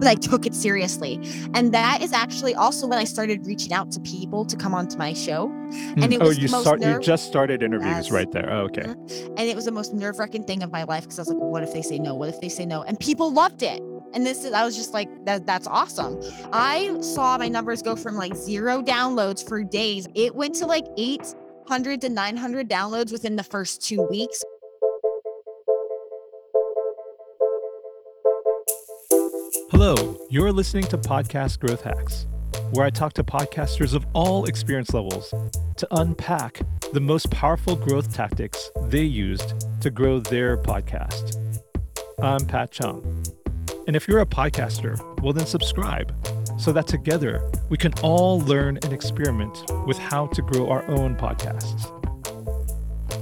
but I took it seriously. And that is actually also when I started reaching out to people to come onto my show. And Mm. it oh, was you the most start. You just started interviews Yes. right there. Oh, okay. and it was the most nerve wracking thing of my life because I was like, what if they say no? What if they say no? And people loved it. And this is, I was just like, that, that's awesome. I saw my numbers go from like zero downloads for days. It went to like 800 to 900 downloads within the first two weeks. Hello, you're listening to Podcast Growth Hacks, where I talk to podcasters of all experience levels to unpack the most powerful growth tactics they used to grow their podcast. I'm Pat Chung. And if you're a podcaster, well, then subscribe so that together we can all learn and experiment with how to grow our own podcasts.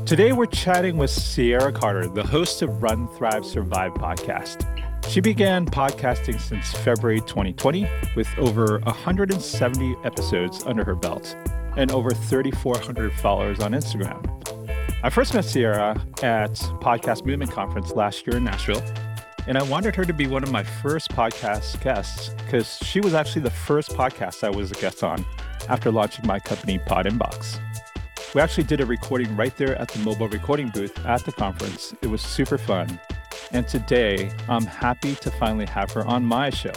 Today, we're chatting with Sierra Carter, the host of Run, Thrive, Survive podcast. She began podcasting since February 2020 with over 170 episodes under her belt and over 3,400 followers on Instagram. I first met Sierra at Podcast Movement Conference last year in Nashville, and I wanted her to be one of my first podcast guests because she was actually the first podcast I was a guest on after launching my company Pod Inbox. We actually did a recording right there at the mobile recording booth at the conference. It was super fun. And today, I'm happy to finally have her on my show.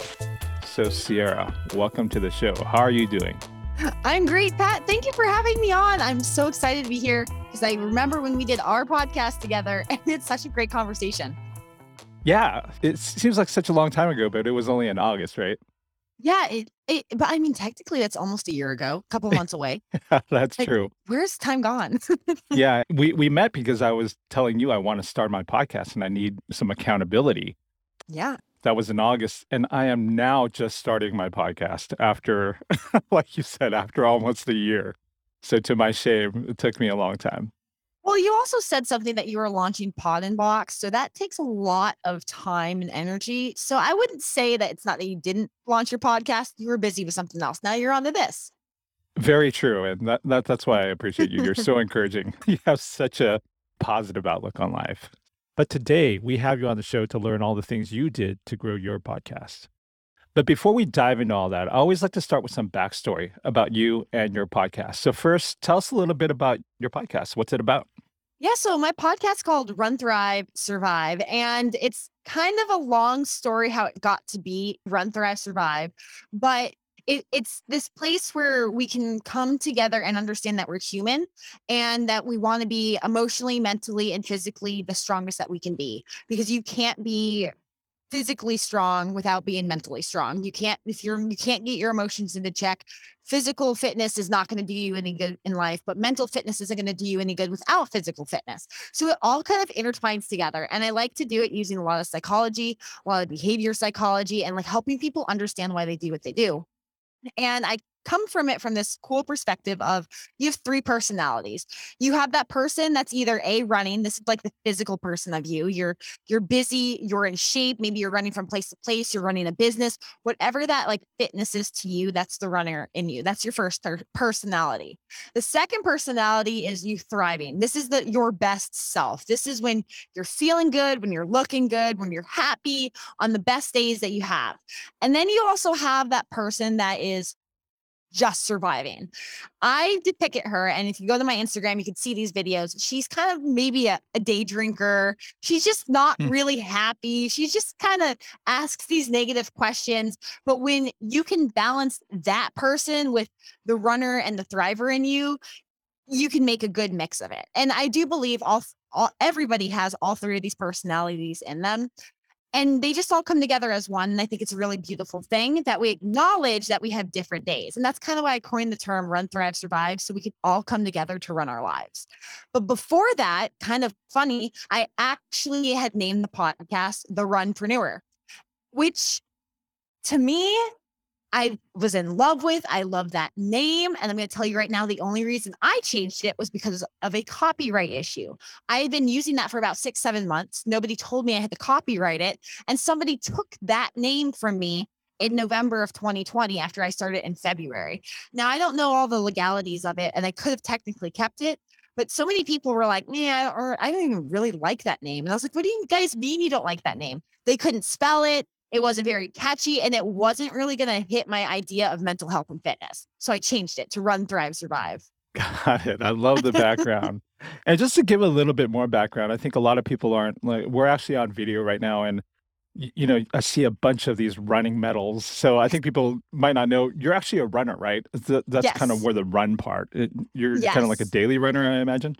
So, Sierra, welcome to the show. How are you doing? I'm great, Pat. Thank you for having me on. I'm so excited to be here because I remember when we did our podcast together and it's such a great conversation. Yeah, it seems like such a long time ago, but it was only in August, right? Yeah, it, it but I mean, technically, that's almost a year ago, a couple months away. That's Like- true. Where's time gone? Yeah, we, we met because I was telling you I want to start my podcast and I need some accountability. yeah. That was in August. And I am now just starting my podcast after, like you said, after almost a year. So, to my shame, it took me a long time. Well, you also said something that you were launching Pod Inbox. So that takes a lot of time and energy. So I wouldn't say that it's not that you didn't launch your podcast. You were busy with something else. Now you're on to this. Very true. And that, that that's why I appreciate you. You're so encouraging. You have such a positive outlook on life. But today we have you on the show to learn all the things you did to grow your podcast. But before we dive into all that, I always like to start with some backstory about you and your podcast. So first, tell us a little bit about your podcast. What's it about? Yeah, so my podcast's called Run Thrive Survive and it's kind of a long story how it got to be Run Thrive Survive, but it, it's this place where we can come together and understand that we're human and that we want to be emotionally, mentally, and physically the strongest that we can be because you can't be physically strong without being mentally strong. You can't if you're you can't get your emotions into check. Physical fitness is not going to do you any good in life, but mental fitness isn't going to do you any good without physical fitness. So it all kind of intertwines together. And I like to do it using a lot of psychology, a lot of behavior psychology, and like helping people understand why they do what they do. And I come from it from this cool perspective of you have three personalities. You have that person that's either a running, this is like the physical person of you. You're you're busy, you're in shape, maybe you're running from place to place, you're running a business, whatever that like fitness is to you, that's the runner in you. That's your first per- personality. The second personality is you thriving. This is the your best self. This is when you're feeling good, when you're looking good, when you're happy on the best days that you have. And then you also have that person that is just surviving. I depict her, and if you go to my Instagram, you can see these videos. She's kind of maybe a, a day drinker. She's just not Hmm. really happy. She just kind of asks these negative questions. But when you can balance that person with the runner and the thriver in you, you can make a good mix of it. And I do believe all, all everybody has all three of these personalities in them and they just all come together as one. And I think it's a really beautiful thing that we acknowledge that we have different days. And that's kind of why I coined the term run, thrive, survive. So we could all come together to run our lives. But before that, kind of funny, I actually had named the podcast The Runpreneur, which to me, I was in love with. I love that name. And I'm going to tell you right now, the only reason I changed it was because of a copyright issue. I had been using that for about six, seven months. Nobody told me I had to copyright it. And somebody took that name from me in November of 2020 after I started in February. Now, I don't know all the legalities of it, and I could have technically kept it. But so many people were like, yeah, or I don't even really like that name. And I was like, what do you guys mean you don't like that name? They couldn't spell it. It wasn't very catchy and it wasn't really going to hit my idea of mental health and fitness. So I changed it to Run, Thrive, Survive. Got it. I love the background. and just to give a little bit more background, I think a lot of people aren't like, we're actually on video right now. And, you know, I see a bunch of these running medals. So I think people might not know you're actually a runner, right? That's yes. kind of where the run part, it, you're yes. kind of like a daily runner, I imagine.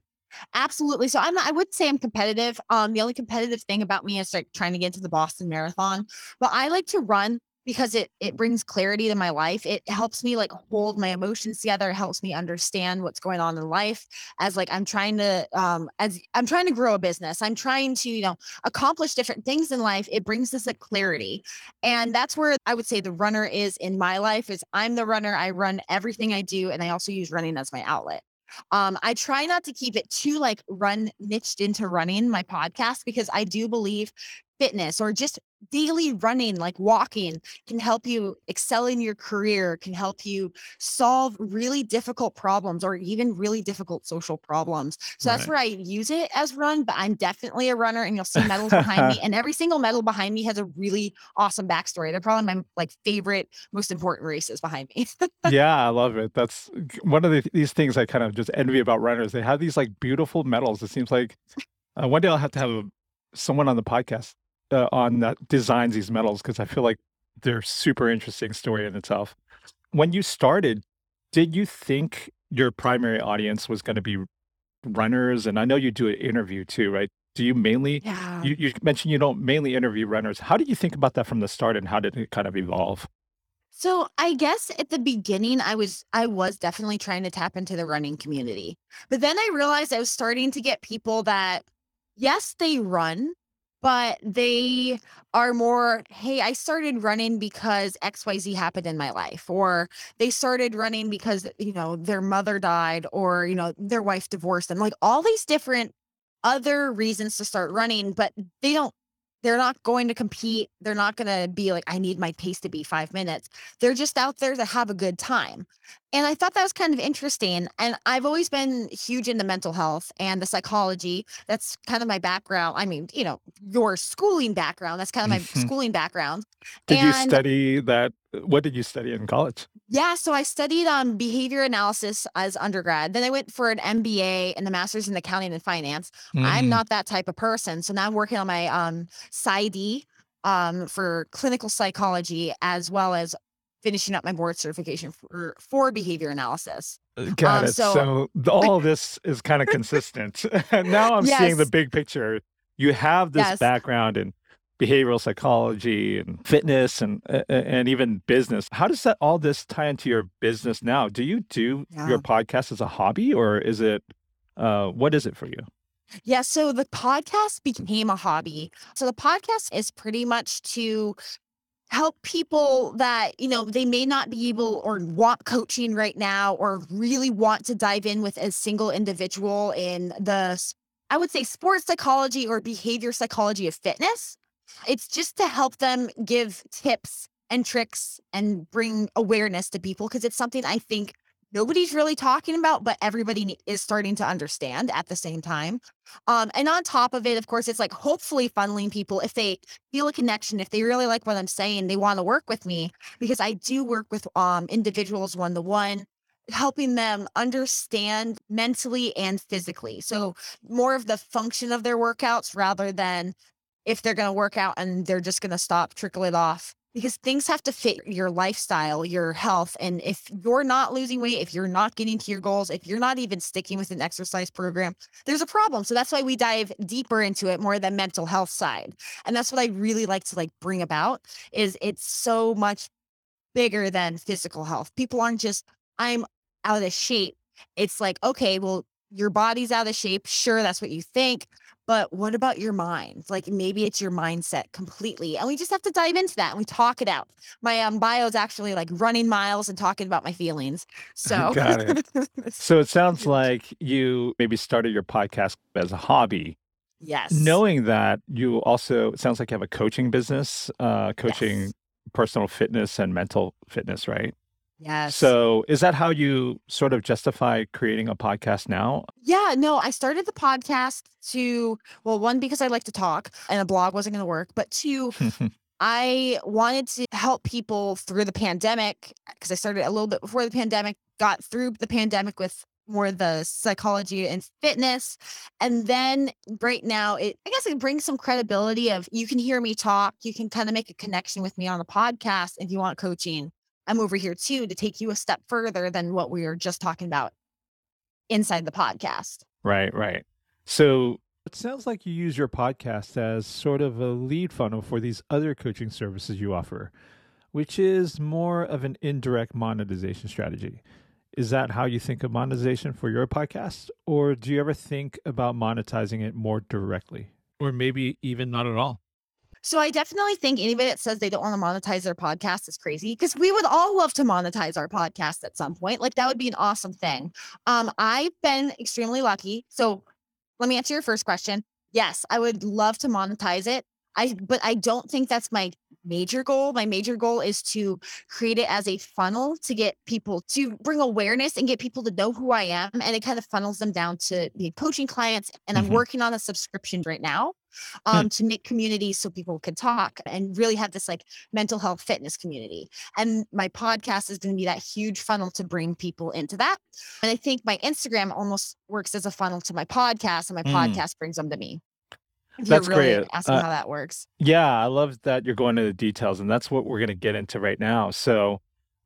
Absolutely. So I'm not, I would say I'm competitive. Um, the only competitive thing about me is like trying to get to the Boston Marathon, but I like to run because it it brings clarity to my life. It helps me like hold my emotions together. It helps me understand what's going on in life as like I'm trying to um as I'm trying to grow a business. I'm trying to, you know, accomplish different things in life. It brings this a clarity. And that's where I would say the runner is in my life is I'm the runner. I run everything I do and I also use running as my outlet. Um, I try not to keep it too like run niched into running my podcast because I do believe fitness or just daily running, like walking, can help you excel in your career, can help you solve really difficult problems or even really difficult social problems. So right. that's where I use it as run, but I'm definitely a runner and you'll see medals behind me. And every single medal behind me has a really awesome backstory. They're probably my like favorite, most important races behind me. yeah, I love it. That's one of the, these things I kind of just envy about runners. They have these like beautiful medals. It seems like uh, one day I'll have to have a, someone on the podcast uh, on that designs these medals because I feel like they're super interesting story in itself. When you started, did you think your primary audience was going to be runners? And I know you do an interview too, right? Do you mainly? Yeah. You, you mentioned you don't mainly interview runners. How did you think about that from the start, and how did it kind of evolve? So I guess at the beginning I was I was definitely trying to tap into the running community. But then I realized I was starting to get people that yes, they run, but they are more, hey, I started running because XYZ happened in my life, or they started running because, you know, their mother died, or, you know, their wife divorced them, like all these different other reasons to start running, but they don't they're not going to compete. They're not going to be like, I need my pace to be five minutes. They're just out there to have a good time. And I thought that was kind of interesting. And I've always been huge into mental health and the psychology. That's kind of my background. I mean, you know, your schooling background. That's kind of my schooling background. Did and, you study that? What did you study in college? Yeah, so I studied um behavior analysis as undergrad. Then I went for an MBA and the master's in accounting and finance. Mm. I'm not that type of person. So now I'm working on my um PsyD um for clinical psychology as well as finishing up my board certification for for behavior analysis. Uh, got um, it. So, so all this is kind of consistent. now I'm yes. seeing the big picture. You have this yes. background in behavioral psychology and fitness and and even business. How does that all this tie into your business now? Do you do yeah. your podcast as a hobby or is it uh, what is it for you? Yeah, so the podcast became a hobby. So the podcast is pretty much to help people that you know they may not be able or want coaching right now or really want to dive in with a single individual in the i would say sports psychology or behavior psychology of fitness. It's just to help them give tips and tricks and bring awareness to people because it's something I think nobody's really talking about, but everybody is starting to understand at the same time. Um, and on top of it, of course, it's like hopefully funneling people if they feel a connection, if they really like what I'm saying, they want to work with me because I do work with um, individuals one to one helping them understand mentally and physically. So more of the function of their workouts rather than if they're going to work out and they're just going to stop, trickle it off because things have to fit your lifestyle, your health. And if you're not losing weight, if you're not getting to your goals, if you're not even sticking with an exercise program, there's a problem. So that's why we dive deeper into it more than mental health side. And that's what I really like to like bring about is it's so much bigger than physical health. People aren't just, I'm out of shape. It's like, okay, well, your body's out of shape. Sure, that's what you think. But what about your mind? Like maybe it's your mindset completely. And we just have to dive into that and we talk it out. My um, bio is actually like running miles and talking about my feelings. So got it. so it sounds like you maybe started your podcast as a hobby. Yes. Knowing that you also, it sounds like you have a coaching business, uh, coaching yes. personal fitness and mental fitness, right? Yes. So is that how you sort of justify creating a podcast now? Yeah, no, I started the podcast to, well, one, because I like to talk and a blog wasn't going to work, but two, I wanted to help people through the pandemic because I started a little bit before the pandemic, got through the pandemic with more the psychology and fitness. And then right now, it I guess it brings some credibility of you can hear me talk, you can kind of make a connection with me on the podcast if you want coaching. I'm over here too to take you a step further than what we were just talking about inside the podcast. Right, right. So it sounds like you use your podcast as sort of a lead funnel for these other coaching services you offer, which is more of an indirect monetization strategy. Is that how you think of monetization for your podcast? Or do you ever think about monetizing it more directly? Or maybe even not at all? So I definitely think anybody that says they don't want to monetize their podcast is crazy because we would all love to monetize our podcast at some point. Like that would be an awesome thing. Um, I've been extremely lucky. So let me answer your first question. Yes, I would love to monetize it. I but I don't think that's my major goal. My major goal is to create it as a funnel to get people to bring awareness and get people to know who I am. And it kind of funnels them down to the coaching clients. And I'm Mhm. working on a subscription right now. Um, to make communities so people can talk and really have this like mental health fitness community. And my podcast is going to be that huge funnel to bring people into that. And I think my Instagram almost works as a funnel to my podcast, and my Mm. podcast brings them to me. If That's you're really great. asking Uh, how that works. Yeah, I love that you're going into the details, and that's what we're going to get into right now. So,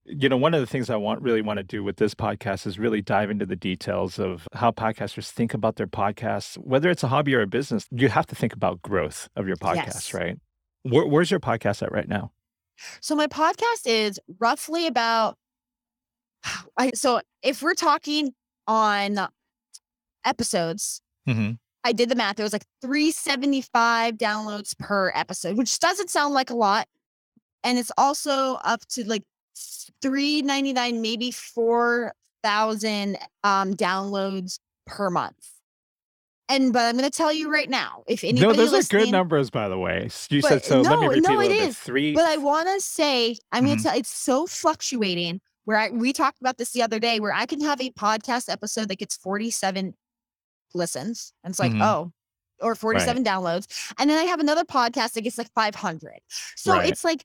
you know, one of the things I want really want to do with this podcast is really dive into the details of how podcasters think about their podcasts, whether it's a hobby or a business. You have to think about growth of your podcast, Yes. right? Where, where's your podcast at right now? So my podcast is roughly about I so if we're talking on episodes, Mm-hmm. I did the math. It was like 375 downloads per episode, which doesn't sound like a lot. And it's also up to like 399, maybe 4,000 um, downloads per month. And but I'm going to tell you right now, if anybody No, those are good numbers, by the way. You But, said so. Let me no, repeat no, it is. Three. But I want to say, I'm going Mhm. to tell it's so fluctuating where I, we talked about this the other day where I can have a podcast episode that gets 47 listens. And it's like, Mhm. oh, or 47 downloads. And then I have another podcast that gets like 500. So Right. it's like,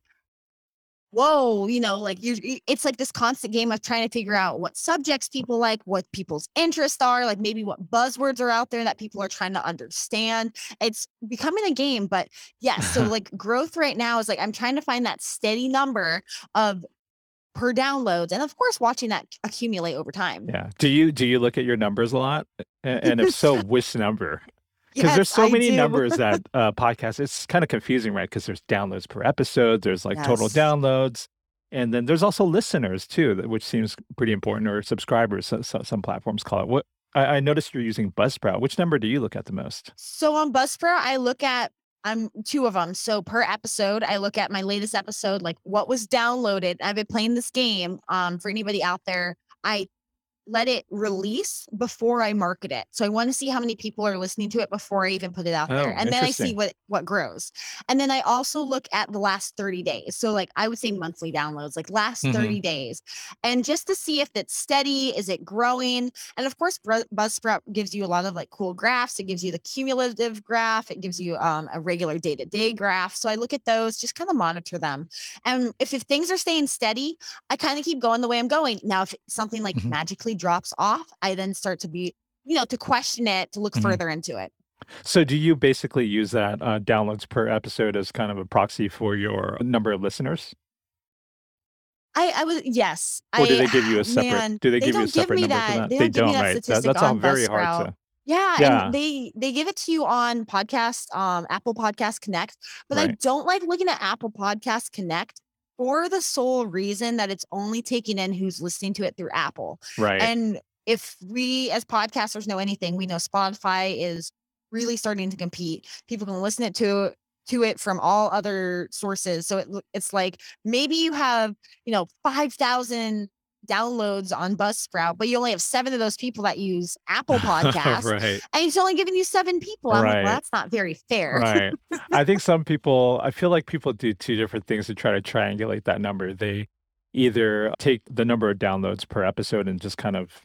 whoa, you know, like you, it's like this constant game of trying to figure out what subjects people like, what people's interests are, like maybe what buzzwords are out there that people are trying to understand. It's becoming a game, but yes. So like growth right now is like I'm trying to find that steady number of per downloads, and of course watching that accumulate over time. yeah. Do you do you look at your numbers a lot? And if so, which number? Because Yes, there's so I many do. numbers that uh, podcasts. It's kind of confusing, right? Because there's downloads per episode. There's like total downloads, and then there's also listeners too, which seems pretty important, or subscribers. So, so, some platforms call it. What I, I noticed you're using Buzzsprout. Which number do you look at the most? So on Buzzsprout, I look at I'm two of them. So per episode, I look at my latest episode, like what was downloaded. I've been playing this game. Um, for anybody out there, I let it release before I market it. So I want to see how many people are listening to it before I even put it out Oh, there. And then I see what what grows. And then I also look at the last 30 days. So like I would say monthly downloads, like last Mhm. 30 days. And just to see if it's steady, is it growing? And of course, Buzzsprout gives you a lot of like cool graphs. It gives you the cumulative graph. It gives you um, a regular day to day graph. So I look at those, just kind of monitor them. And if, if things are staying steady, I kind of keep going the way I'm going. Now, if something like Mhm. magically drops off, I then start to be, you know, to question it, to look Mhm. further into it. So do you basically use that uh, downloads per episode as kind of a proxy for your number of listeners, I, I was yes. or do I, they give you a separate? man, do they, give you a separate number that. for that? They They don't that right? That, statistic that's all very hard Buzzsprout. to. Yeah, Yeah. and they they give it to you on podcast, um, Apple Podcast Connect. But I don't like looking at Apple Podcast Connect for the sole reason that it's only taking in who's listening to it through Apple. Right. And if we as podcasters know anything, we know Spotify is really starting to compete. People can listen it to to it from all other sources. So it, it's like maybe you have, you know, 5,000 downloads on Buzzsprout, but you only have seven of those people that use Apple Podcasts. right. And it's only giving you seven people. I'm like, well, that's not very fair. right. I think some people, I feel like people do two different things to try to triangulate that number. They either take the number of downloads per episode and just kind of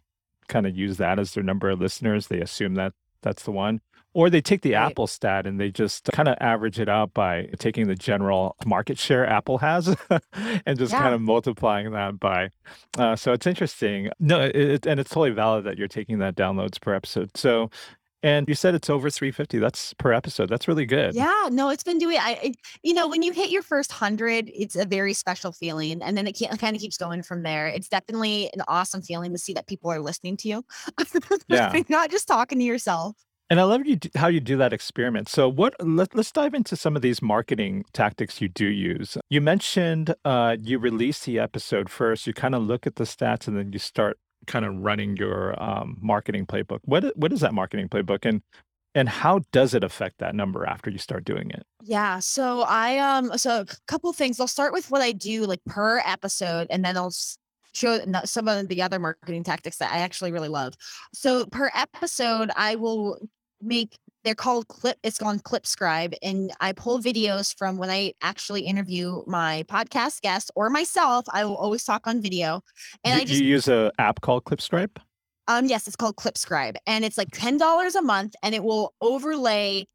kind of use that as their number of listeners. They assume that that's the one. Or they take the Right. Apple stat and they just kind of average it out by taking the general market share Apple has and just kind of multiplying that by. Uh, so it's interesting. No, it, it- and it's totally valid that you're taking that downloads per episode. So, and you said it's over 350. That's per episode. That's really good. Yeah, no, it's been doing. I, it, you know, when you hit your first hundred, it's a very special feeling, and then it kind of keeps going from there. It's definitely an awesome feeling to see that people are listening to you, Yeah. not just talking to yourself. And I love you how you do that experiment. So what let, let's dive into some of these marketing tactics you do use. You mentioned uh, you release the episode first, you kind of look at the stats and then you start kind of running your um, marketing playbook. What what is that marketing playbook and and how does it affect that number after you start doing it? Yeah, so I um, so a couple things. I'll start with what I do like per episode, and then I'll s- show some of the other marketing tactics that I actually really love. So per episode, I will make they're called clip it's called Clip Scribe, and i pull videos from when i actually interview my podcast guest or myself i will always talk on video and you, i just you use a app called clip scribe um yes it's called clipscribe and it's like $10 a month and it will overlay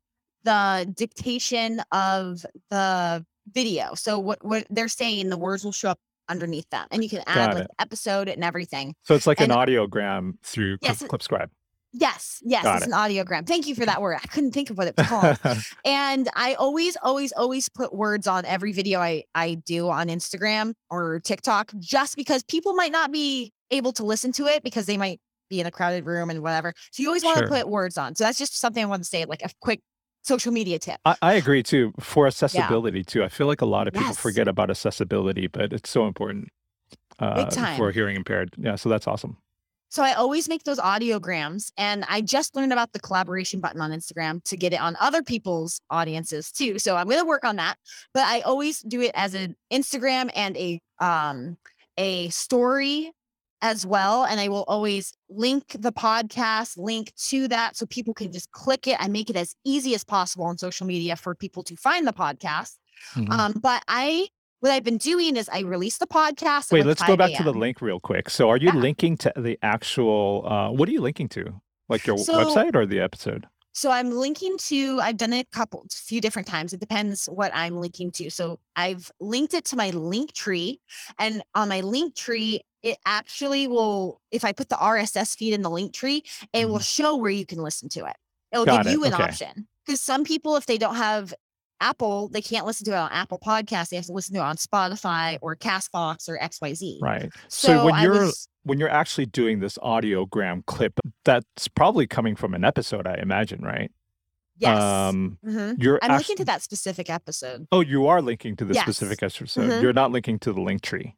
the dictation of the video so what what they're saying the words will show up underneath them and you can add Got like it. episode and everything So it's like an audiogram through Clip, Yes, it- Clipscribe. Yes yes Got it's it. an audiogram thank you for that word i couldn't think of what it was called and i always always always put words on every video i i do on instagram or tiktok just because people might not be able to listen to it because they might be in a crowded room and whatever so you always want to Sure. put words on so that's just something i want to say like a quick social media tip I, I agree too. For accessibility too, I feel like a lot of people Yes. forget about accessibility, but it's so important uh, for hearing impaired. Yeah, so that's awesome. So i always make those audiograms and i just learned about the collaboration button on instagram to get it on other people's audiences too so i'm going to work on that but i always do it as an instagram and a um a story as well and i will always link the podcast link to that so people can just click it i make it as easy as possible on social media for people to find the podcast Mhm. um but i what i've been doing is i release the podcast Wait, let's go back to the link real quick. So, are you Yeah. linking to the actual? Uh, what are you linking to? Like your So- website or the episode? So I'm linking to, I've done it a couple, a few different times. It depends what I'm linking to. So I've linked it to my link tree. And on my link tree, it actually will, if I put the RSS feed in the link tree, it will show where you can listen to it. It'll Mm-hmm. Got give it, you an okay. option. Because some people, if they don't have Apple, they can't listen to it on Apple Podcasts. They have to listen to it on Spotify or Castbox or XYZ. Right. So, So, when you're was, when you're actually doing this audiogram clip, that's probably coming from an episode, I imagine, right? yes. Um, Mhm. you're I'm linking to that specific episode. Oh, you are linking to the Yes. specific episode. Mhm. You're not linking to the link tree.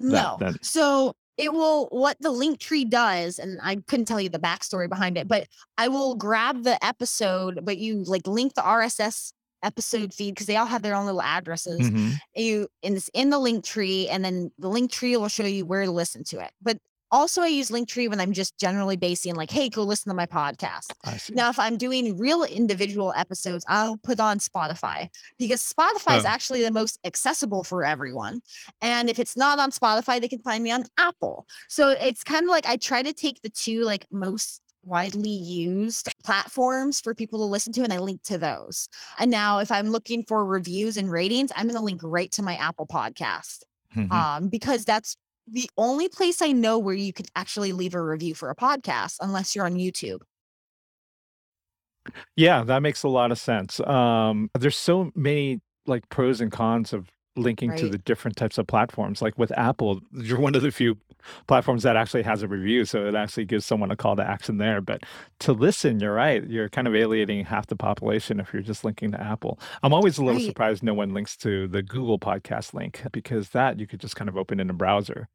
No. that- So it will what the link tree does, and I couldn't tell you the backstory behind it, but I will grab the episode, but you like link the RSS episode feed because they all have their own little addresses. Mhm. You in this in the link tree, and then the link tree will show you where to listen to it. But also I use Linktree when I'm just generally basing like, hey, go listen to my podcast. Now, if I'm doing real individual episodes, I'll put on Spotify because Spotify is Oh. actually the most accessible for everyone. And if it's not on Spotify, they can find me on Apple. So it's kind of like I try to take the two like most widely used platforms for people to listen to and I link to those. And now if I'm looking for reviews and ratings, I'm going to link right to my Apple podcast Mhm. um, because that's the only place I know where you could actually leave a review for a podcast unless you're on YouTube. Yeah, that makes a lot of sense. Um, there's so many like pros and cons of linking to Right. the different types of platforms. Like with Apple, you're one of the few platforms that actually has a review, so it actually gives someone a call to action there. But to listen, you're right. You're kind of alienating half the population if you're just linking to Apple. I'm always a little Right. surprised no one links to the Google podcast link because that you could just kind of open in a browser.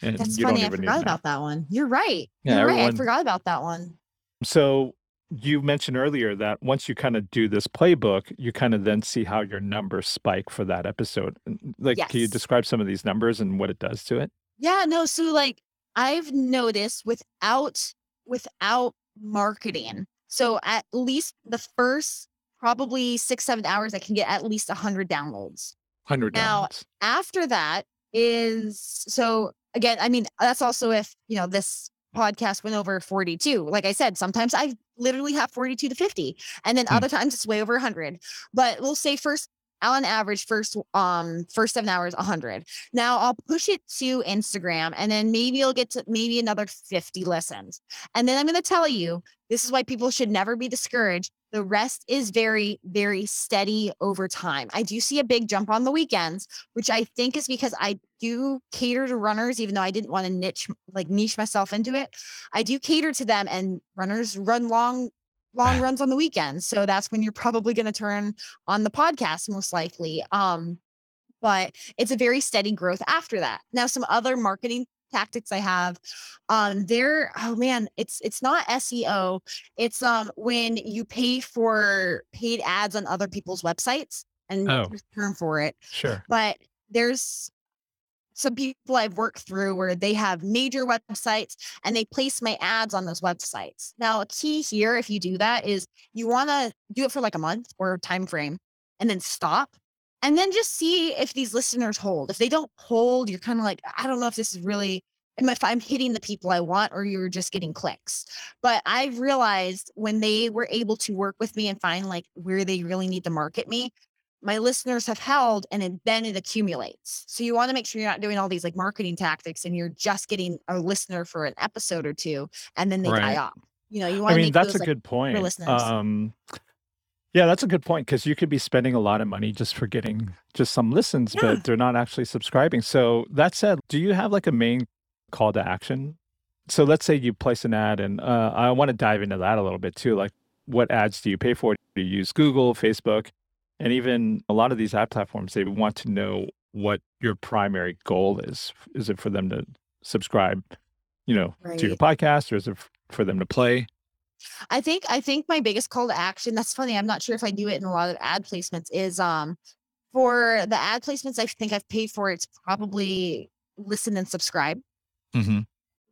And That's you funny. don't I even need forgot an app. about that one. You're right. Yeah, You're right. I everyone- forgot about that one. So you mentioned earlier that once you kind of do this playbook, you kind of then see how your numbers spike for that episode. Like, can you describe some of these numbers and what it does to it? Yeah, no. So like I've noticed without without marketing. So at least the first probably six, seven hours, I can get at least a hundred downloads. 100 Now, downloads. After that is so again, I mean, that's also if you know this podcast went over 42. Like I said, sometimes I literally have 42 to 50. And then Hmm. other times it's way over 100. But we'll say first on average first um first seven hours 100 now i'll push it to instagram and then maybe you'll get to maybe another 50 listens and then i'm going to tell you this is why people should never be discouraged the rest is very very steady over time i do see a big jump on the weekends which i think is because i do cater to runners even though i didn't want to niche like niche myself into it i do cater to them and runners run long long runs on the weekends so that's when you're probably going to turn on the podcast most likely um but it's a very steady growth after that now some other marketing tactics i have um there oh man it's it's not seo it's um when you pay for paid ads on other people's websites and Oh. term for it Sure. but there's some people I've worked through where they have major websites and they place my ads on those websites. Now, key here, if you do that, is you want to do it for like a month or time frame and then stop and then just see if these listeners hold. If they don't hold, you're kind of like, I don't know if this is really if I'm hitting the people I want or you're just getting clicks. But I've realized when they were able to work with me and find like where they really need to market me, my listeners have held and then it accumulates. So you want to make sure you're not doing all these like marketing tactics and you're just getting a listener for an episode or two and then they die off. You know, you want to I mean, that's those a like good point. listeners. Um, yeah, that's a good point because you could be spending a lot of money just for getting just some listens, Yeah. but they're not actually subscribing. So that said, do you have like a main call to action? So let's say you place an ad, and uh, I want to dive into that a little bit too. Like, what ads do you pay for? Do you use Google, Facebook, and even a lot of these ad platforms? They want to know what your primary goal is. Is it for them to subscribe, you know, to your podcast, or is it for them to play? I think I think my biggest call to action, that's funny, I'm not sure if I do it in a lot of ad placements, is um for the ad placements I think I've paid for, it's probably listen and subscribe. Mm-hmm.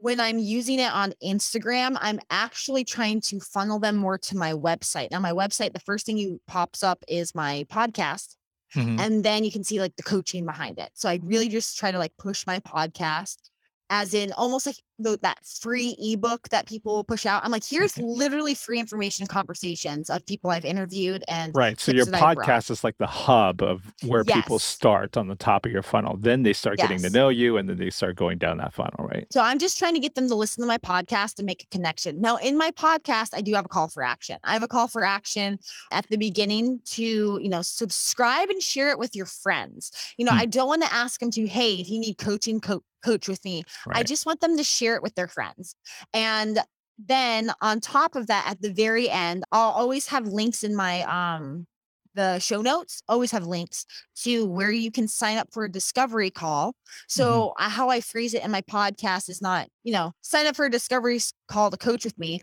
When I'm using it on Instagram, I'm actually trying to funnel them more to my website. Now, my website, the first thing you pops up is my podcast, Mm-hmm. and then you can see like the coaching behind it. So I really just try to like push my podcast as in almost like the, that free ebook that people push out. I'm like, here's literally free information conversations of people I've interviewed and Right. So your that I brought. podcast is like the hub of where people start on the top of your funnel. Then they start getting to know you and then they start going down that funnel, right? So I'm just trying to get them to listen to my podcast and make a connection. Now, in my podcast, I do have a call for action. I have a call for action at the beginning to, you know, subscribe and share it with your friends. You know, Hmm. I don't want to ask them to, hey, if you need coaching, co- coach with me. I just want them to share it with their friends. And then on top of that, at the very end, I'll always have links in my um the show notes always have links to where you can sign up for a discovery call. So uh, how I phrase it in my podcast is not, you know, sign up for a discovery call to coach with me.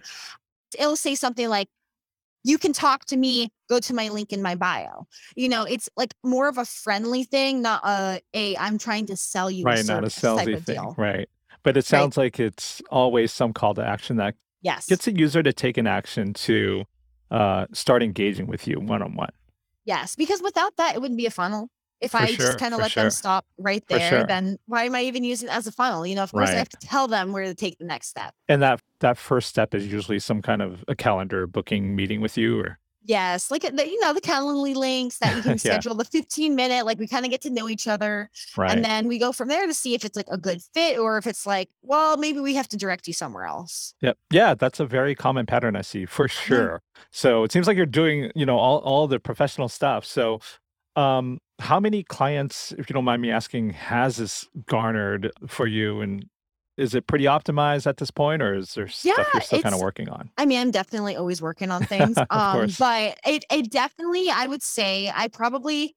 It'll say something like, you can talk to me, go to my link in my bio. You know, it's like more of a friendly thing, not a, a I'm trying to sell you a Right. Not a salesy thing. deal. Right. But it sounds like it's always some call to action that Yes. gets a user to take an action to uh, start engaging with you one on one. Yes, because without that, it wouldn't be a funnel. If For I sure, just kind of let sure. them stop right there, sure. then why am I even using it as a funnel? You know, of course, I have to tell them where to take the next step. And that that first step is usually some kind of a calendar booking meeting with you or Yes, like uh, the, you know the Calendly links that you can Yeah. schedule the 15 minute, like we kind of get to know each other, right. and then we go from there to see if it's like a good fit or if it's like, well, maybe we have to direct you somewhere else. Yep. Yeah, that's a very common pattern I see for sure. So it seems like you're doing, you know, all all the professional stuff. So um how many clients, if you don't mind me asking, has this garnered for you and is it pretty optimized at this point or is there stuff you're still kind of working on? I mean, I'm definitely always working on things. Um, but it it definitely, I would say, I probably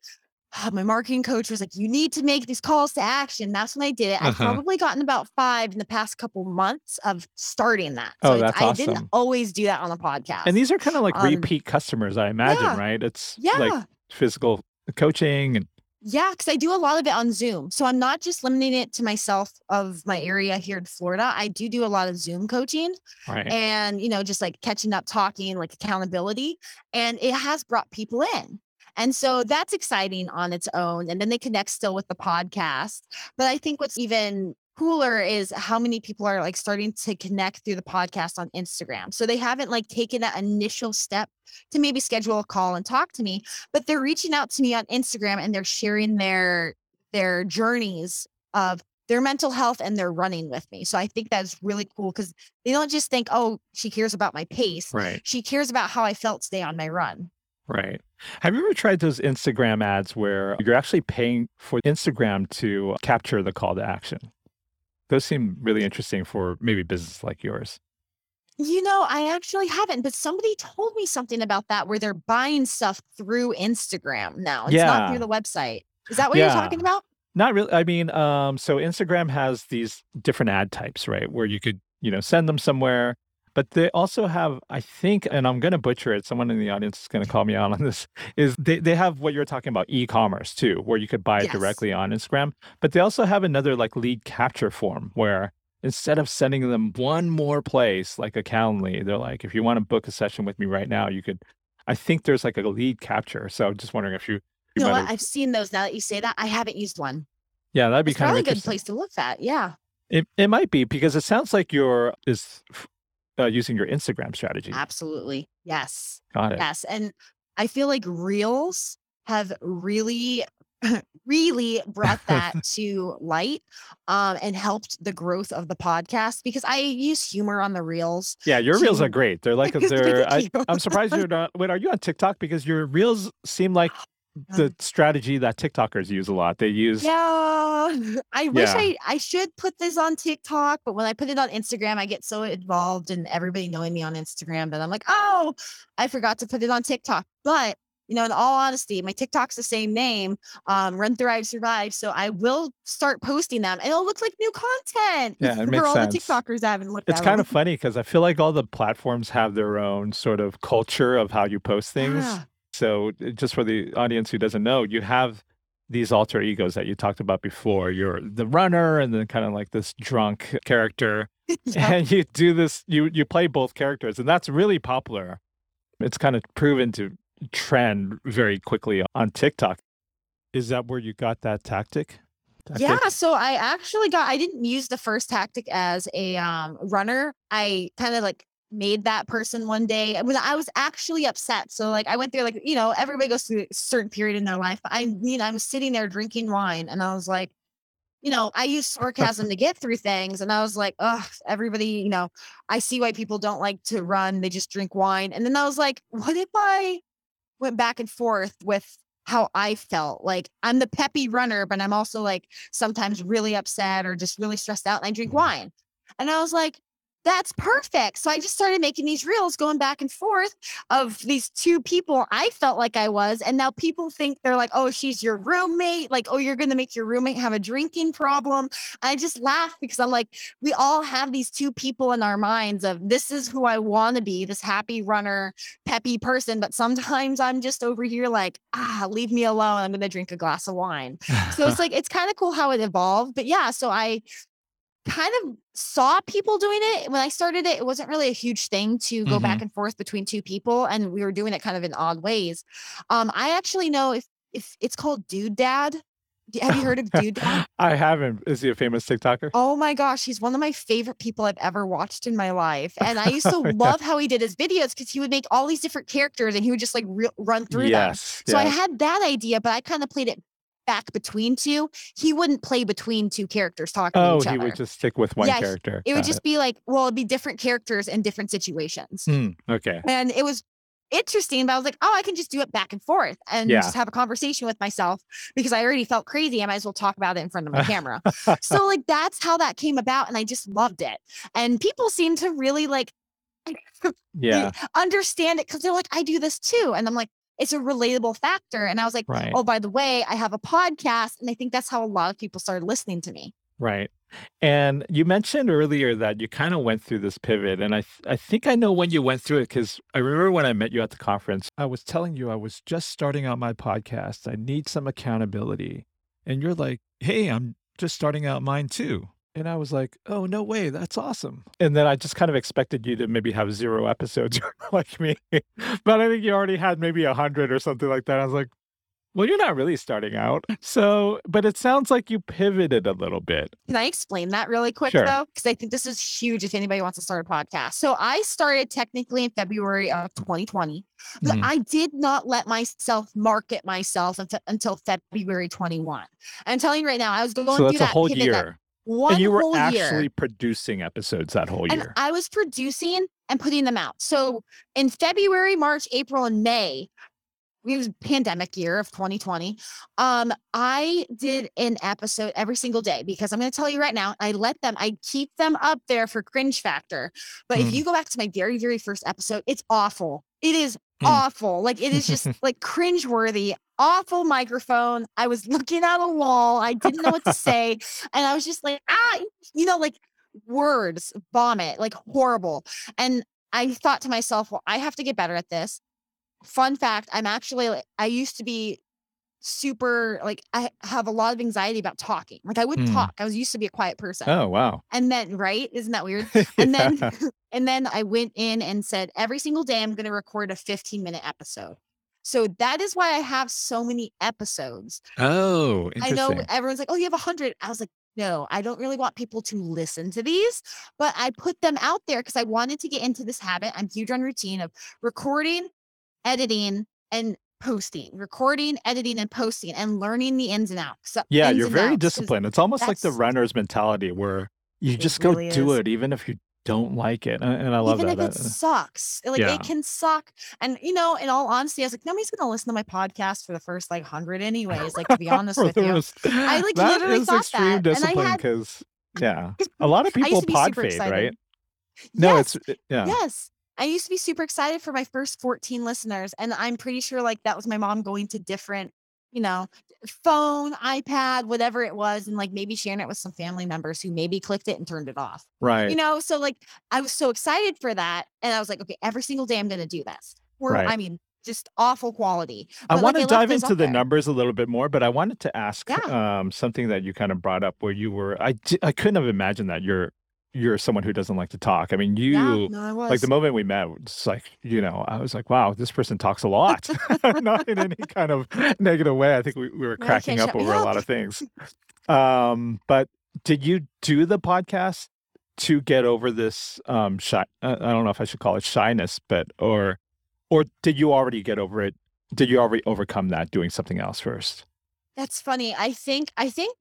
my marketing coach was like, you need to make these calls to action. That's when I did it. I've Uh-huh. probably gotten about five in the past couple months of starting that. Oh, it's- that's I didn't always do that on the podcast. And these are kind of like Um, repeat customers, I imagine, yeah. right? It's yeah. like physical coaching and Yeah, because I do a lot of it on Zoom. So I'm not just limiting it to myself of my area here in Florida. I do do a lot of Zoom coaching right. and, you know, just like catching up, talking, like accountability. And it has brought people in. And so that's exciting on its own. And then they connect still with the podcast. But I think what's even cooler is how many people are like starting to connect through the podcast on Instagram. So they haven't like taken that initial step to maybe schedule a call and talk to me, but they're reaching out to me on Instagram and they're sharing their their journeys of their mental health and they're running with me. So I think that's really cool because they don't just think, oh, she cares about my pace. Right. She cares about how I felt today on my run. Right. Have you ever tried those Instagram ads where you're actually paying for Instagram to capture the call to action? Those seem really interesting for maybe business like yours. You know, I actually haven't, but somebody told me something about that where they're buying stuff through Instagram now. It's not through the website. Is that what you're Yeah. talking about? Not really. I mean, um, so Instagram has these different ad types, right? Where you could, you know, send them somewhere, but they also have, I think, and I'm going to butcher it. Someone in the audience is going to call me out on this. Is they they have what you're talking about, e-commerce too, where you could buy it Yes. directly on Instagram. But they also have another like lead capture form where instead of sending them one more place like a Calendly, they're like, if you want to book a session with me right now, you could. I think there's like a lead capture. So I'm just wondering if you you You know what? have. I've seen those now that you say that. I haven't used one. Yeah, that'd be It's kind of a good place to look at. Yeah. It it might be because it sounds like you're is uh, using your Instagram strategy. Absolutely. Yes. Got it. Yes. And I feel like reels have really, really brought that to light um, and helped the growth of the podcast because I use humor on the reels. Yeah, your reels are great. They're like they're. I, I'm surprised you're not. Wait, are you on TikTok? Because your reels seem like the strategy that TikTokers use a lot. They use. Yeah, I wish Yeah. I I should put this on TikTok, but when I put it on Instagram, I get so involved in everybody knowing me on Instagram that I'm like, oh, I forgot to put it on TikTok. But you know, in all honesty, my TikTok's the same name, um, Run Thrive Survive. So I will start posting them, and it'll look like new content Yeah, it for makes all sense. the TikTokers that haven't looked It's at kind of funny because I feel like all the platforms have their own sort of culture of how you post things. So, uh, just for the audience who doesn't know, you have these alter egos that you talked about before. You're the runner, and then kind of like this drunk character, Yeah. and you do this. You you play both characters, and that's really popular. It's kind of proven to trend very quickly on TikTok. Is that where you got that tactic? Tactic? Yeah, so I actually got I didn't use the first tactic as a um runner. I kind of like made that person one day when I was actually upset. So like I went through like, you know, everybody goes through a certain period in their life. But I mean, I'm sitting there drinking wine and I was like, you know, I use sarcasm to get through things. And I was like, oh, everybody, you know, I see why people don't like to run. They just drink wine. And then I was like, what if I went back and forth with how I felt? Like I'm the peppy runner, but I'm also like sometimes really upset or just really stressed out and I drink Mhm. wine. And I was like, that's perfect. So I just started making these reels going back and forth of these two people I felt like I was. And now people think they're like, oh, she's your roommate. Like, oh, you're going to make your roommate have a drinking problem. I just laugh because I'm like, we all have these two people in our minds of this is who I want to be, this happy runner, peppy person. But sometimes I'm just over here like, ah, leave me alone. I'm going to drink a glass of wine. So it's like, it's kind of cool how it evolved. But yeah, so I kind of saw people doing it when I started it. It wasn't really a huge thing to go back and forth between two people, and we were doing it kind of in odd ways. Um, I actually know if if it's called Dude Dad. Have you heard of Dude Dad? I haven't. Is he a famous TikToker? Oh my gosh, he's one of my favorite people I've ever watched in my life. And I used to Yeah. love how he did his videos because he would make all these different characters and he would just like re- run through them. yes. So I had that idea, but I kind of played it back between two. He wouldn't play between two characters talking to Oh, each he other. would just stick with one Yeah, he- character. it would Got just be like, well, it'd be different characters in different situations. Hmm, okay. And it was interesting, but I was like, oh, I can just do it back and forth and Yeah. just have a conversation with myself because I already felt crazy. I might as well talk about it in front of my camera. so like that's how that came about. And I just loved it. And people seem to really like yeah. understand it because they're like, I do this too. And I'm like, it's a relatable factor. And I was like, Right. oh, by the way, I have a podcast. And I think that's how a lot of people started listening to me. Right. And you mentioned earlier that you kind of went through this pivot. And I, th- I think I know when you went through it because I remember when I met you at the conference, I was telling you I was just starting out my podcast. I need some accountability. And you're like, hey, I'm just starting out mine too. And I was like, oh, no way. That's awesome. And then I just kind of expected you to maybe have zero episodes like me. but I think you already had maybe a hundred or something like that. I was like, Well, you're not really starting out. So, but it sounds like you pivoted a little bit. Can I explain that really quick Sure. though? Because I think this is huge if anybody wants to start a podcast. So I started technically in February of 2020, but Mhm. I did not let myself market myself until, until February 21. I'm telling you right now, I was going So through that's a that whole pivot that year. One And you were actually year. producing episodes that whole And year. I was producing and putting them out. So in February, March, April, and May, it was pandemic year of 2020. Um, I did an episode every single day because I'm going to tell you right now, I let them, I keep them up there for cringe factor. But if Mm. you go back to my very, very first episode, it's awful. It is Mm. Awful. Like it is just like cringe worthy, awful microphone. I was looking at a wall. I didn't know what to say. And I was just like, ah, you know, like words, vomit, like horrible. And I thought to myself, well, I have to get better at this. Fun fact, I'm actually I used to be super like I have a lot of anxiety about talking. Like I wouldn't Mm. talk. I was used to be a quiet person. Oh, wow. And then, right? Isn't that weird? And then and then I went in and said, every single day I'm going to record a 15 minute episode. So that is why I have so many episodes. Oh, I know everyone's like, oh, you have a hundred. I was like, no, I don't really want people to listen to these, but I put them out there because I wanted to get into this habit. I'm huge on routine of recording, editing, and posting, recording, editing, and posting, and learning the ins and outs. so- Yeah, ins you're and very outs, disciplined. It's almost like the runner's mentality where you It just go really do is. it, even if you don't like it. And, and I love even that. if it Uh, sucks, like yeah. it can suck. And you know, in all honesty, I was like, nobody's gonna listen to my podcast for the first like hundred anyways. Like to be honest with you, I, like, that literally is thought extreme that, discipline because, yeah, a lot of people pod fade, right? No, yes, it's, yeah. yes. I used to be super excited for my first 14 listeners, and I'm pretty sure like that was my mom going to different, you know, phone, iPad, whatever it was, and like maybe sharing it with some family members who maybe clicked it and turned it off. Right. You know, so like I was so excited for that, and I was like, okay, every single day I'm gonna do this. Or Right. I mean, just awful quality. I But, like, want to left dive into the there. numbers a little bit more, but I wanted to ask Yeah. um, something that you kind of brought up where you were. I I couldn't have imagined that you're you're someone who doesn't like to talk. I mean, you Yeah, no, I like the moment we met, it's like you know, I was like, wow, this person talks a lot, not in any kind of negative way. I think we, we were cracking can't up shut me over a up. lot of things. Um, but did you do the podcast to get over this um shy? I I don't know if I should call it shyness, but or or did you already get over it? Did you already overcome that doing something else first? That's funny. I think I think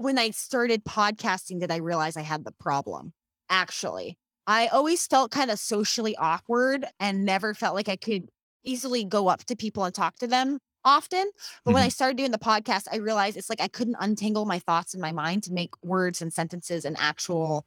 when I started podcasting did I realize I had the problem. Actually, I always felt kind of socially awkward and never felt like I could easily go up to people and talk to them often. But when I mm-hmm. started doing the podcast, I realized it's like I couldn't untangle my thoughts in my mind to make words and sentences and actual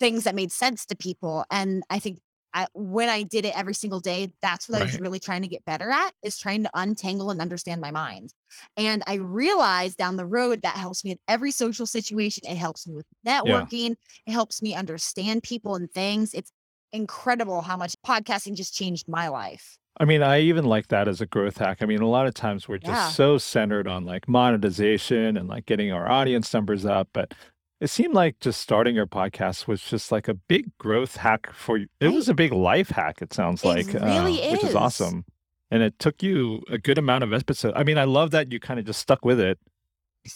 things that made sense to people. And I think I, when I did it every single day, that's what I was really trying to get better at is trying to untangle and understand my mind. And I realized down the road that helps me in every social situation. It helps me with networking. It helps me understand people and things. It's incredible how much podcasting just changed my life. I mean, I even like that as a growth hack. I mean, a lot of times we're just Yeah. so centered on like monetization and like getting our audience numbers up, but it seemed like just starting your podcast was just like a big growth hack for you. It Right. was a big life hack, it sounds It like, really uh, which is is. awesome. And it took you a good amount of episodes. I mean, I love that you kind of just stuck with it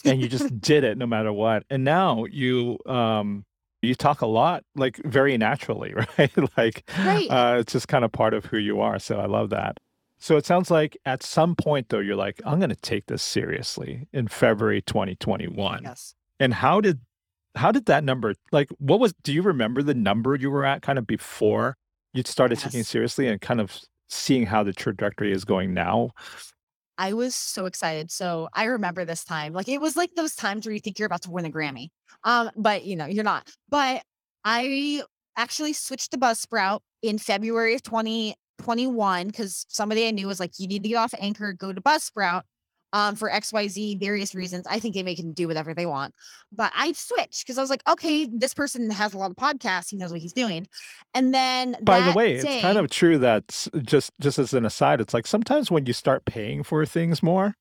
and you just did it no matter what. And now you um you talk a lot like very naturally, right? like Right. uh it's just kind of part of who you are. So I love that. So it sounds like at some point though you're like I'm going to take this seriously in February 2021. yes. And how did how did that number like what was do you remember the number you were at kind of before you started taking it Yes. seriously and kind of seeing how the trajectory is going now? I was so excited. So I remember this time. Like it was like those times where you think you're about to win a Grammy. Um, but you know, you're not. But I actually switched to Buzzsprout in February of 2021 because somebody I knew was like, you need to get off Anchor, go to Buzzsprout. Um, for XYZ various reasons. I think they make can do whatever they want. But I switched because I was like, okay, this person has a lot of podcasts, he knows what he's doing. And then By the way, it's kind of true that just just as an aside, it's like sometimes when you start paying for things more,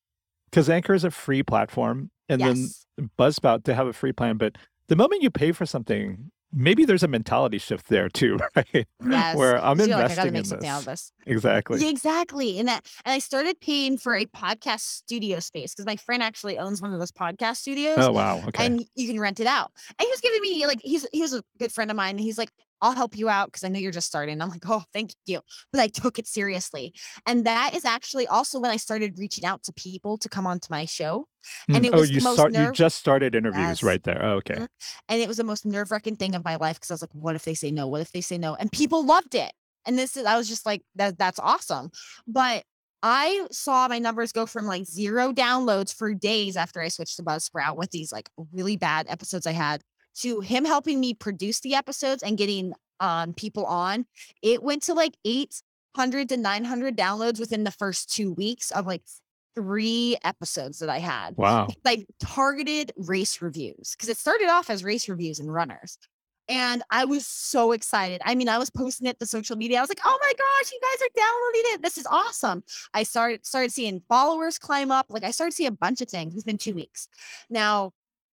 because Anchor is a free platform, and yes. then Buzzsprout they have a free plan, but the moment you pay for something, maybe there's a mentality shift there too, right? Yes. Where I'm you're like, I gotta investing make in something out of this. this. Exactly. Yeah, exactly. And that and I started paying for a podcast studio space because my friend actually owns one of those podcast studios Oh, wow. Okay. and you can rent it out. And he was giving me like he's he was a good friend of mine. And he's like, I'll help you out because I know you're just starting. I'm like, oh, thank you. But I took it seriously. And that is actually also when I started reaching out to people to come onto my show. And Mm, it Oh, was you the most start you just started interviews yes. right there. Oh, okay. And it was the most nerve-wracking thing of my life because I was like, what if they say no? What if they say no? And people loved it. And this is I was just like, that that's awesome. But I saw my numbers go from like zero downloads for days after I switched to Buzzsprout with these like really bad episodes I had to him helping me produce the episodes and getting um people on. It went to like 800 to 900 downloads within the first 2 weeks of like three episodes that I had Wow. like targeted race reviews because it started off as race reviews and runners. And I was so excited. I mean, I was posting it to social media. I was like, "Oh my gosh, you guys are downloading it! This is awesome!" I started started seeing followers climb up. Like I started seeing a bunch of things within two weeks. Now,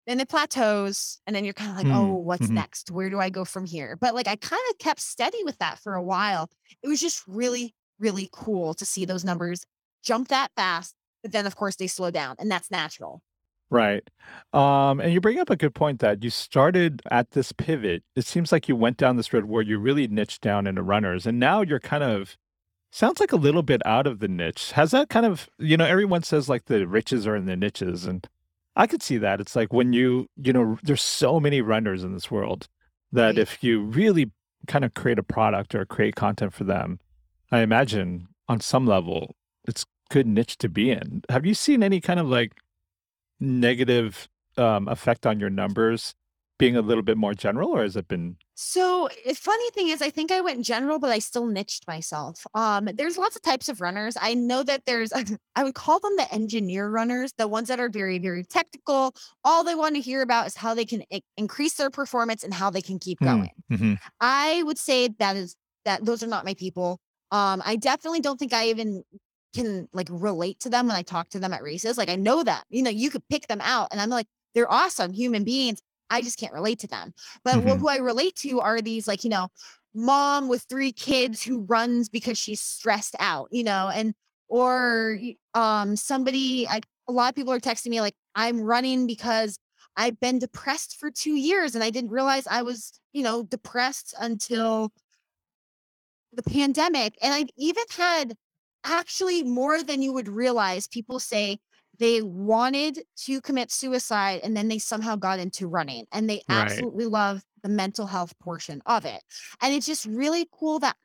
then it plateaus, and then you're kind of like, "Oh, Mm, what's mhm. next? Where do I go from here?" But like I kind of kept steady with that for a while. It was just really, really cool to see those numbers jump that fast. But then, of course, they slow down, and that's natural. Right. Um, and you bring up a good point that you started at this pivot. It seems like you went down this road where you really niched down into runners, and now you're kind of sounds like a little bit out of the niche. Has that kind of, you know, everyone says like the riches are in the niches, and I could see that. It's like when you, you know, there's so many runners in this world that Right. if you really kind of create a product or create content for them, I imagine on some level it's good niche to be in. Have you seen any kind of like negative um, effect on your numbers being a little bit more general, or has it been So, funny thing is, I think I went general, but I still niched myself. Um, there's lots of types of runners. I know that there's, I would call them the engineer runners, the ones that are very, very technical. All they want to hear about is how they can i- increase their performance and how they can keep Hmm, going. mhm. I would say that is that those are not my people. Um, I definitely don't think I even can like relate to them when I talk to them at races. Like I know that, you know, you could pick them out and I'm like, they're awesome human beings. I just can't relate to them. But Mhm. who I relate to are these like, you know, mom with three kids who runs because she's stressed out, you know, and or um somebody I a lot of people are texting me like I'm running because I've been depressed for 2 years and I didn't realize I was, you know, depressed until the pandemic. And I've even had actually more than you would realize people say they wanted to commit suicide and then they somehow got into running and they Right. absolutely love the mental health portion of it. And it's just really cool that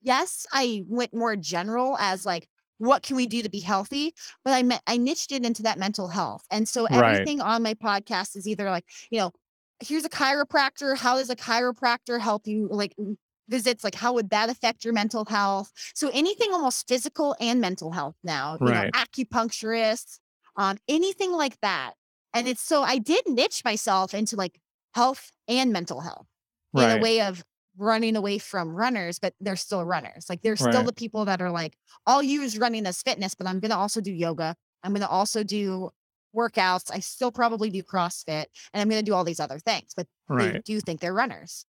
yes, I went more general as like what can we do to be healthy? But I met I niched it into that mental health. And so Right. everything on my podcast is either like, you know, here's a chiropractor. How does a chiropractor help you like visits? Like how would that affect your mental health? So anything almost physical and mental health now, you know, Right. acupuncturists, um, anything like that. And it's so I did niche myself into like health and mental health in a way of running away from runners, but they're still runners. Like they're still Right. the people that are like, I'll use running as fitness, but I'm gonna also do yoga. I'm gonna also do workouts. I still probably do CrossFit and I'm gonna do all these other things, but they Right. do think they're runners.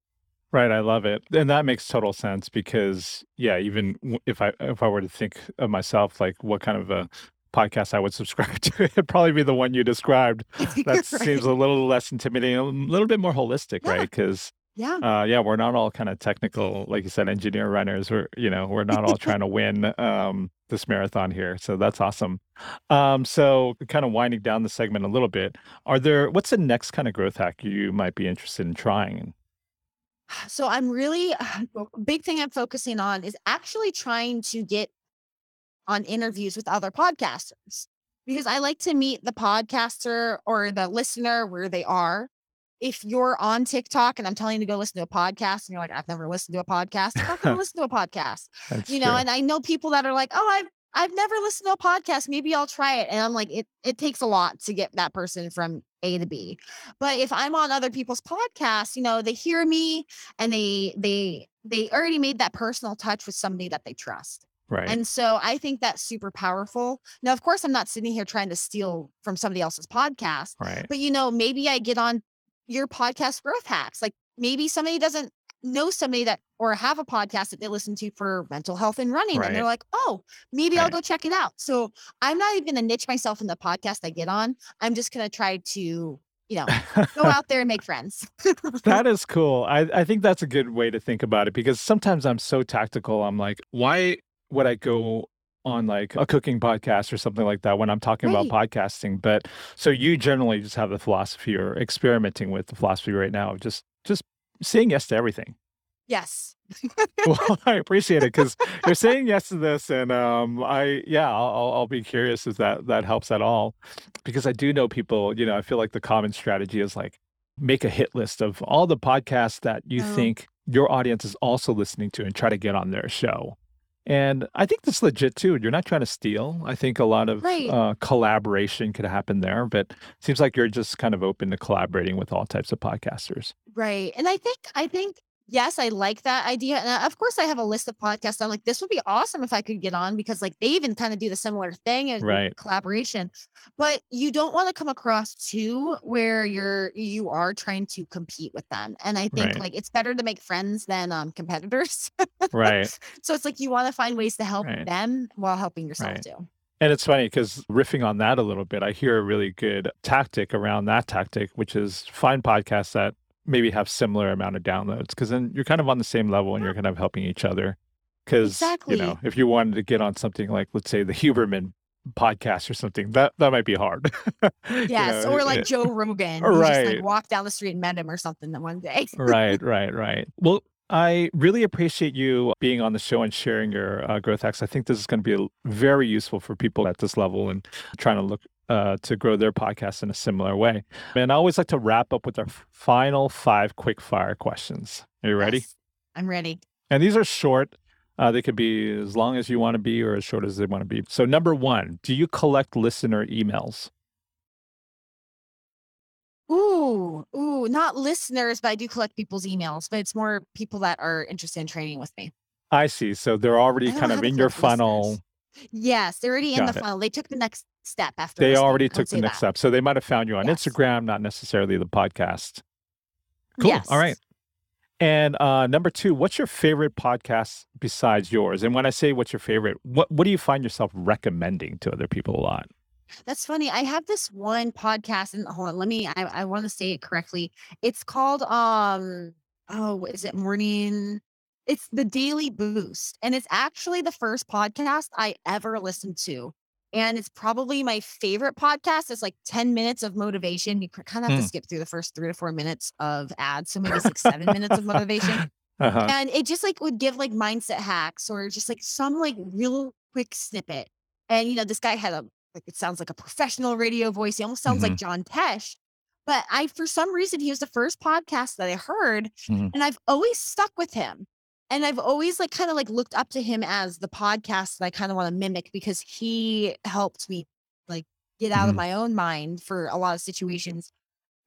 Right. I love it. And that makes total sense because yeah, even if I if I were to think of myself like what kind of a podcast I would subscribe to, it'd probably be the one you described. That seems a little less intimidating, a little bit more holistic, Yeah. right? Because Yeah. uh yeah, we're not all kind of technical, like you said, engineer runners. We're you know, we're not all trying to win um this marathon here. So that's awesome. Um so kind of winding down the segment a little bit, are there what's the next kind of growth hack you might be interested in trying? So I'm really a big thing I'm focusing on is actually trying to get on interviews with other podcasters because I like to meet the podcaster or the listener where they are. If you're on TikTok and I'm telling you to go listen to a podcast and you're like, I've never listened to a podcast, I'm not going to listen to a podcast, That's you know, true. and I know people that are like, oh, I've, I've never listened to a podcast. Maybe I'll try it. And I'm like, it, it takes a lot to get that person from A to B. But if I'm on other people's podcasts, you know, they hear me and they, they, they already made that personal touch with somebody that they trust. Right. And so I think that's super powerful. Now, of course, I'm not sitting here trying to steal from somebody else's podcast, Right. but you know, maybe I get on your podcast growth hacks. Like maybe somebody doesn't know somebody that or have a podcast that they listen to for mental health and running and they're like oh maybe i'll go check it out so i'm not even to niche myself in the podcast i get on i'm just going to try to you know go out there and make friends That is cool. I, I think that's a good way to think about it because sometimes I'm so tactical. I'm like, why would I go on like a cooking podcast or something like that when I'm talking about podcasting? But so you generally just have the philosophy or experimenting with the philosophy right now of just just saying yes to everything. yes Well, I appreciate it because you're saying yes to this, and um, I yeah, I'll, I'll I'll be curious if that that helps at all, because I do know people. You know, I feel like the common strategy is like make a hit list of all the podcasts that you Oh. think your audience is also listening to, and try to get on their show. And I think that's legit too. You're not trying to steal. I think a lot of Right. uh, collaboration could happen there, but it seems like you're just kind of open to collaborating with all types of podcasters. Right. And I think I think yes, I like that idea. And uh, of course I have a list of podcasts. I'm like, this would be awesome if I could get on because like they even kind of do the similar thing and Right. collaboration. But you don't want to come across too where you're you are trying to compete with them. And I think Right. like it's better to make friends than um competitors. Right. so it's like you want to find ways to help Right. them while helping yourself too. And it's funny because riffing on that a little bit, I hear a really good tactic around that tactic, which is find podcasts that maybe have similar amount of downloads because then you're kind of on the same level and you're kind of helping each other. Because you know, if you wanted to get on something like, let's say, the Huberman podcast or something, that that might be hard. You Yes. know, Or like it- Joe Rogan. You just like Right. walk down the street and met him or something that one day. right, right, right. Well, I really appreciate you being on the show and sharing your uh, growth hacks. I think this is going to be very useful for people at this level and trying to look uh, to grow their podcast in a similar way. And I always like to wrap up with our final five quick fire questions. Are you ready? Yes, I'm ready. And these are short. Uh, they could be as long as you want to be or as short as they want to be. So, number one, do you collect listener emails? Ooh, ooh, not listeners, but I do collect people's emails, but it's more people that are interested in training with me. I see. So they're already kind of in your collect listeners. funnel. Yes, they're already in Got the it. funnel. They took the next step after They already took the next that. step. So they might have found you on Yes. Instagram, not necessarily the podcast. Cool. All right. And uh, number two, what's your favorite podcast besides yours? And when I say what's your favorite, what what do you find yourself recommending to other people a lot? That's funny. I have this one podcast and hold on, let me I, I want to say it correctly. It's called um oh, is it morning? It's the Daily Boost. And it's actually the first podcast I ever listened to. And it's probably my favorite podcast. It's like 10 minutes of motivation. You kind of have Hmm. to skip through the first three to four minutes of ads. So maybe six, seven minutes of motivation. Uh-huh. And it just like would give like mindset hacks or just like some like real quick snippet. And you know, this guy had a like it sounds like a professional radio voice. He almost sounds like John Tesh. But I for some reason he was the first podcast that I heard Mhm. and I've always stuck with him. And I've always like kind of like looked up to him as the podcast that I kind of want to mimic because he helped me like get out of Mhm. my own mind for a lot of situations.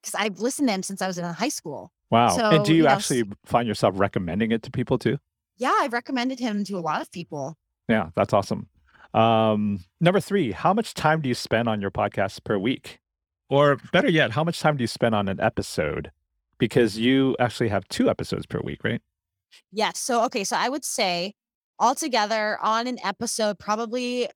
Because I've listened to him since I was in high school. Wow. and do So, you you know, actually find yourself recommending it to people too? Yeah, I've recommended him to a lot of people. Yeah, that's awesome. Um, number three, how much time do you spend on your podcast per week? Or better yet, how much time do you spend on an episode? Because you actually have two episodes per week, right? Yes. So, okay. So I would say altogether on an episode, probably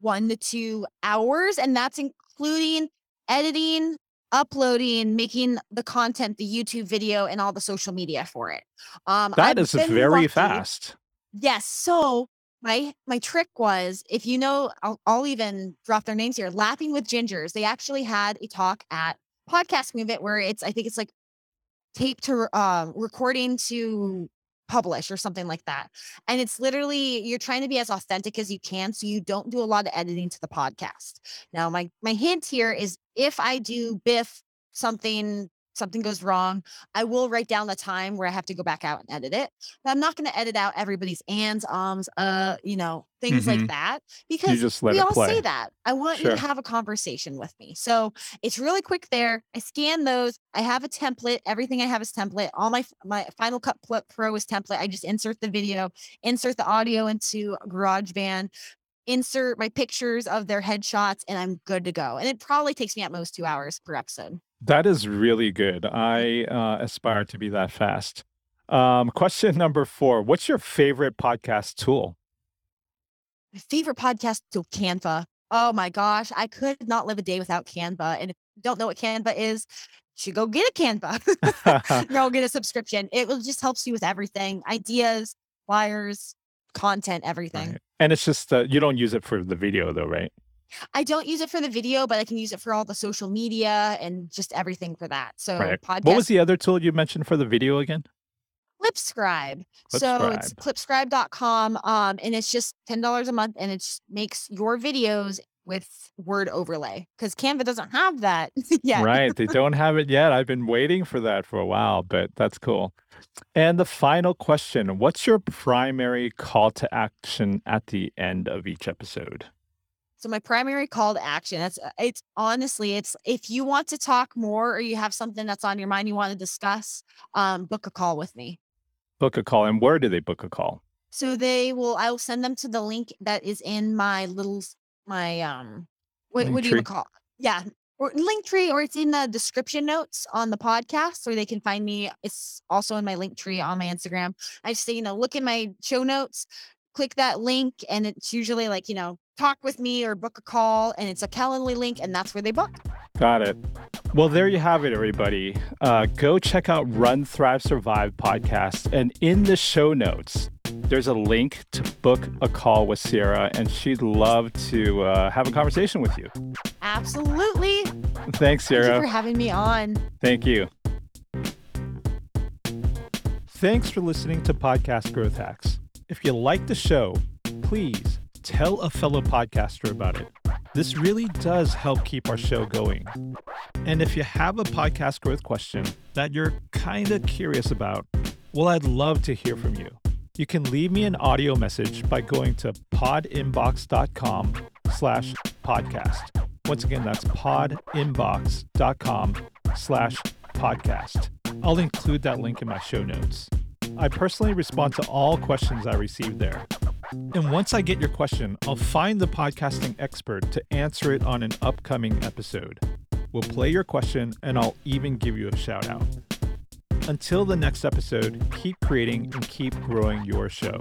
one to two hours. And that's including editing, uploading, making the content, the YouTube video, and all the social media for it. Um, That I've is very lucky- fast. Yes. So my my trick was if you know, I'll, I'll even drop their names here. Laughing with Gingers. They actually had a talk at Podcast Movement where it's I think it's like tape to um recording to publish or something like that. And it's literally you're trying to be as authentic as you can so you don't do a lot of editing to the podcast. Now my my hint here is if I do biff something something goes wrong, I will write down the time where I have to go back out and edit it. But I'm not going to edit out everybody's ands, ums, uh, you know, things Mhm. like that because we all play. say that. I want you to have a conversation with me. So it's really quick there. I scan those. I have a template. Everything I have is template. All my my Final Cut Pro is template. I just insert the video, insert the audio into GarageBand, insert my pictures of their headshots, and I'm good to go. And it probably takes me at most two hours per episode. That is really good. I uh, aspire to be that fast. Um, question number four What's your favorite podcast tool? My favorite podcast tool, Canva. Oh my gosh, I could not live a day without Canva. And if you don't know what Canva is, you should go get a Canva. go get a subscription. It will just helps you with everything ideas, flyers, content, everything. Right. And it's just, uh, you don't use it for the video though, right? I don't use it for the video, but I can use it for all the social media and just everything for that. So, right. podcast. What was the other tool you mentioned for the video again? Clipscribe. So it's clipscribe.com. Um, and it's just $10 a month and it makes your videos with word overlay because Canva doesn't have that yet. Right. They don't have it yet. I've been waiting for that for a while, but that's cool. And the final question What's your primary call to action at the end of each episode? So my primary call to action, that's uh, it's honestly, it's if you want to talk more or you have something that's on your mind you want to discuss, um, book a call with me. Book a call. And where do they book a call? So they will I will send them to the link that is in my little my um what, what do you call yeah or link tree or it's in the description notes on the podcast so they can find me it's also in my link tree on my instagram i say you know look in my show notes click that link and it's usually like you know talk with me or book a call and it's a calendly link and that's where they book got it well there you have it everybody uh, go check out run thrive survive podcast and in the show notes there's a link to book a call with Sierra, and she'd love to uh, have a conversation with you. Absolutely. Thanks, Sierra. Thank you for having me on. Thank you. Thanks for listening to Podcast Growth Hacks. If you like the show, please tell a fellow podcaster about it. This really does help keep our show going. And if you have a podcast growth question that you're kind of curious about, well, I'd love to hear from you you can leave me an audio message by going to podinbox.com slash podcast. Once again, that's podinbox.com slash podcast. I'll include that link in my show notes. I personally respond to all questions I receive there. And once I get your question, I'll find the podcasting expert to answer it on an upcoming episode. We'll play your question and I'll even give you a shout out. Until the next episode, keep creating and keep growing your show.